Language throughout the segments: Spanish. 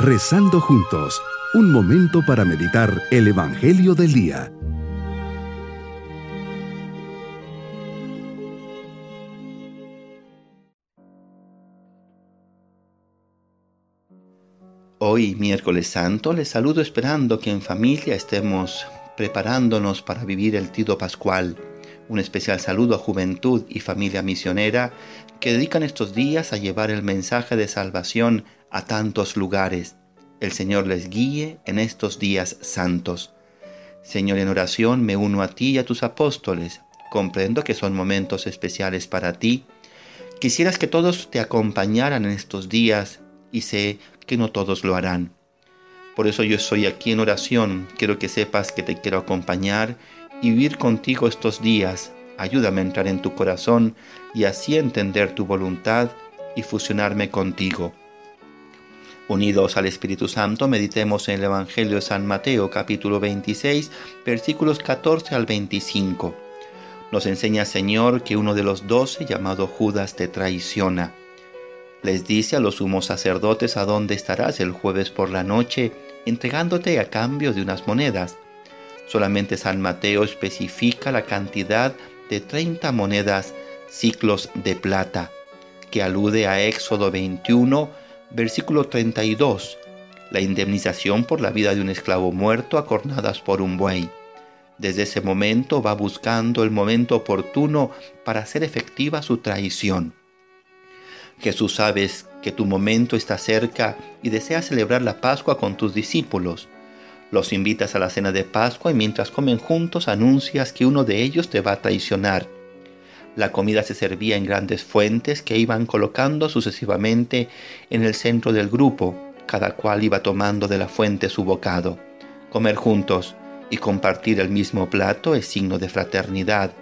Rezando juntos, un momento para meditar el Evangelio del Día. Hoy, miércoles santo, les saludo esperando que en familia estemos preparándonos para vivir el Tido Pascual. Un especial saludo a Juventud y Familia Misionera que dedican estos días a llevar el mensaje de salvación a tantos lugares. El Señor les guíe en estos días santos. Señor, en oración me uno a ti y a tus apóstoles. Comprendo que son momentos especiales para ti. Quisieras que todos te acompañaran en estos días y sé que no todos lo harán. Por eso yo estoy aquí en oración. Quiero que sepas que te quiero acompañar y vivir contigo estos días Ayúdame a entrar en tu corazón y así entender tu voluntad y fusionarme contigo. Unidos al Espíritu Santo, meditemos en el Evangelio de San Mateo capítulo 26, versículos 14 al 25. Nos enseña Señor que uno de los doce, llamado Judas, te traiciona. Les dice a los sumos sacerdotes a dónde estarás el jueves por la noche, entregándote a cambio de unas monedas. Solamente San Mateo especifica la cantidad de 30 monedas ciclos de plata, que alude a Éxodo 21, versículo 32, la indemnización por la vida de un esclavo muerto acornadas por un buey. Desde ese momento va buscando el momento oportuno para hacer efectiva su traición. Jesús sabes que tu momento está cerca y deseas celebrar la Pascua con tus discípulos. Los invitas a la cena de Pascua y mientras comen juntos anuncias que uno de ellos te va a traicionar. La comida se servía en grandes fuentes que iban colocando sucesivamente en el centro del grupo, cada cual iba tomando de la fuente su bocado. Comer juntos y compartir el mismo plato es signo de fraternidad.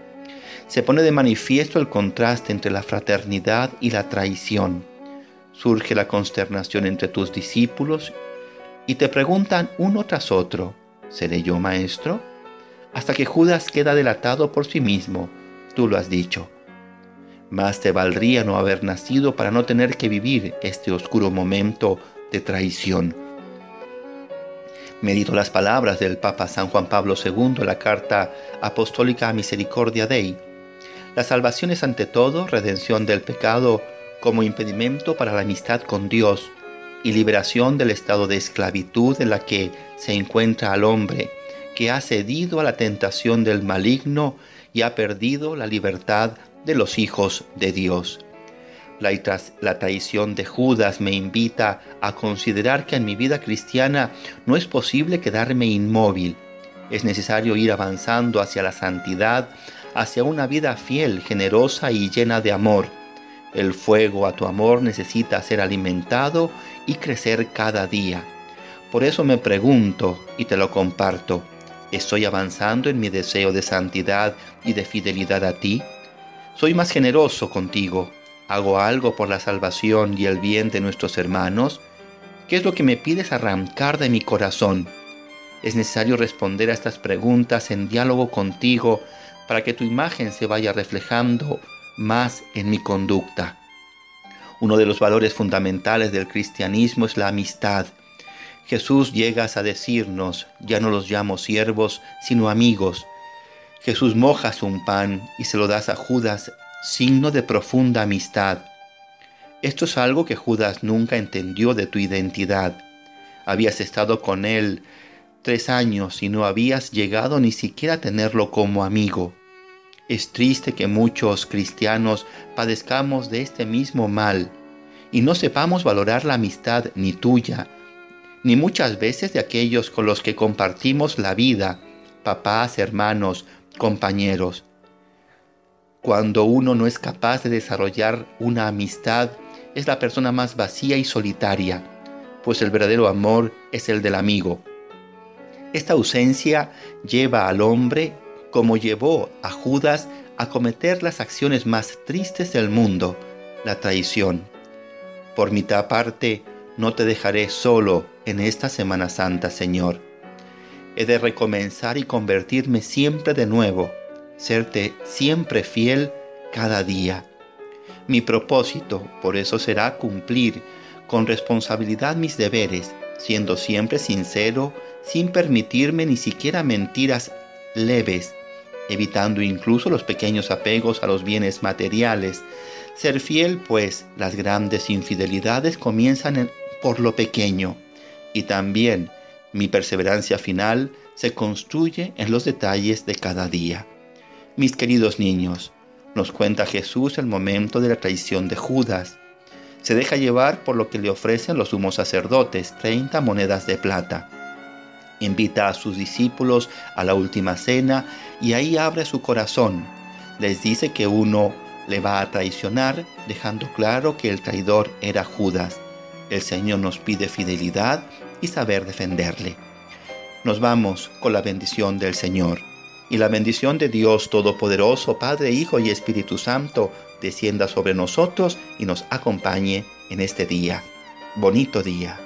Se pone de manifiesto el contraste entre la fraternidad y la traición. Surge la consternación entre tus discípulos y te preguntan uno tras otro, ¿seré yo maestro? Hasta que Judas queda delatado por sí mismo, tú lo has dicho. Más te valdría no haber nacido para no tener que vivir este oscuro momento de traición. Medito las palabras del Papa San Juan Pablo II en la carta apostólica a Misericordia Dei. La salvación es ante todo redención del pecado como impedimento para la amistad con Dios y liberación del estado de esclavitud en la que se encuentra al hombre, que ha cedido a la tentación del maligno y ha perdido la libertad de los hijos de Dios. La, la, traición de Judas me invita a considerar que en mi vida cristiana no es posible quedarme inmóvil. Es necesario ir avanzando hacia la santidad, hacia una vida fiel, generosa y llena de amor el fuego a tu amor necesita ser alimentado y crecer cada día. Por eso me pregunto y te lo comparto, ¿estoy avanzando en mi deseo de santidad y de fidelidad a ti? ¿Soy más generoso contigo? ¿Hago algo por la salvación y el bien de nuestros hermanos? ¿Qué es lo que me pides arrancar de mi corazón? Es necesario responder a estas preguntas en diálogo contigo para que tu imagen se vaya reflejando más en mi conducta. Uno de los valores fundamentales del cristianismo es la amistad. Jesús llegas a decirnos, ya no los llamo siervos, sino amigos. Jesús mojas un pan y se lo das a Judas, signo de profunda amistad. Esto es algo que Judas nunca entendió de tu identidad. Habías estado con él tres años y no habías llegado ni siquiera a tenerlo como amigo. Es triste que muchos cristianos padezcamos de este mismo mal y no sepamos valorar la amistad ni tuya, ni muchas veces de aquellos con los que compartimos la vida, papás, hermanos, compañeros. Cuando uno no es capaz de desarrollar una amistad, es la persona más vacía y solitaria, pues el verdadero amor es el del amigo. Esta ausencia lleva al hombre como llevó a Judas a cometer las acciones más tristes del mundo, la traición. Por mi parte, no te dejaré solo en esta Semana Santa, Señor. He de recomenzar y convertirme siempre de nuevo, serte siempre fiel cada día. Mi propósito, por eso, será cumplir con responsabilidad mis deberes siendo siempre sincero, sin permitirme ni siquiera mentiras leves, evitando incluso los pequeños apegos a los bienes materiales. Ser fiel, pues, las grandes infidelidades comienzan por lo pequeño, y también mi perseverancia final se construye en los detalles de cada día. Mis queridos niños, nos cuenta Jesús el momento de la traición de Judas. Se deja llevar por lo que le ofrecen los sumos sacerdotes, 30 monedas de plata. Invita a sus discípulos a la última cena y ahí abre su corazón. Les dice que uno le va a traicionar, dejando claro que el traidor era Judas. El Señor nos pide fidelidad y saber defenderle. Nos vamos con la bendición del Señor. Y la bendición de Dios Todopoderoso, Padre, Hijo y Espíritu Santo, descienda sobre nosotros y nos acompañe en este día. Bonito día.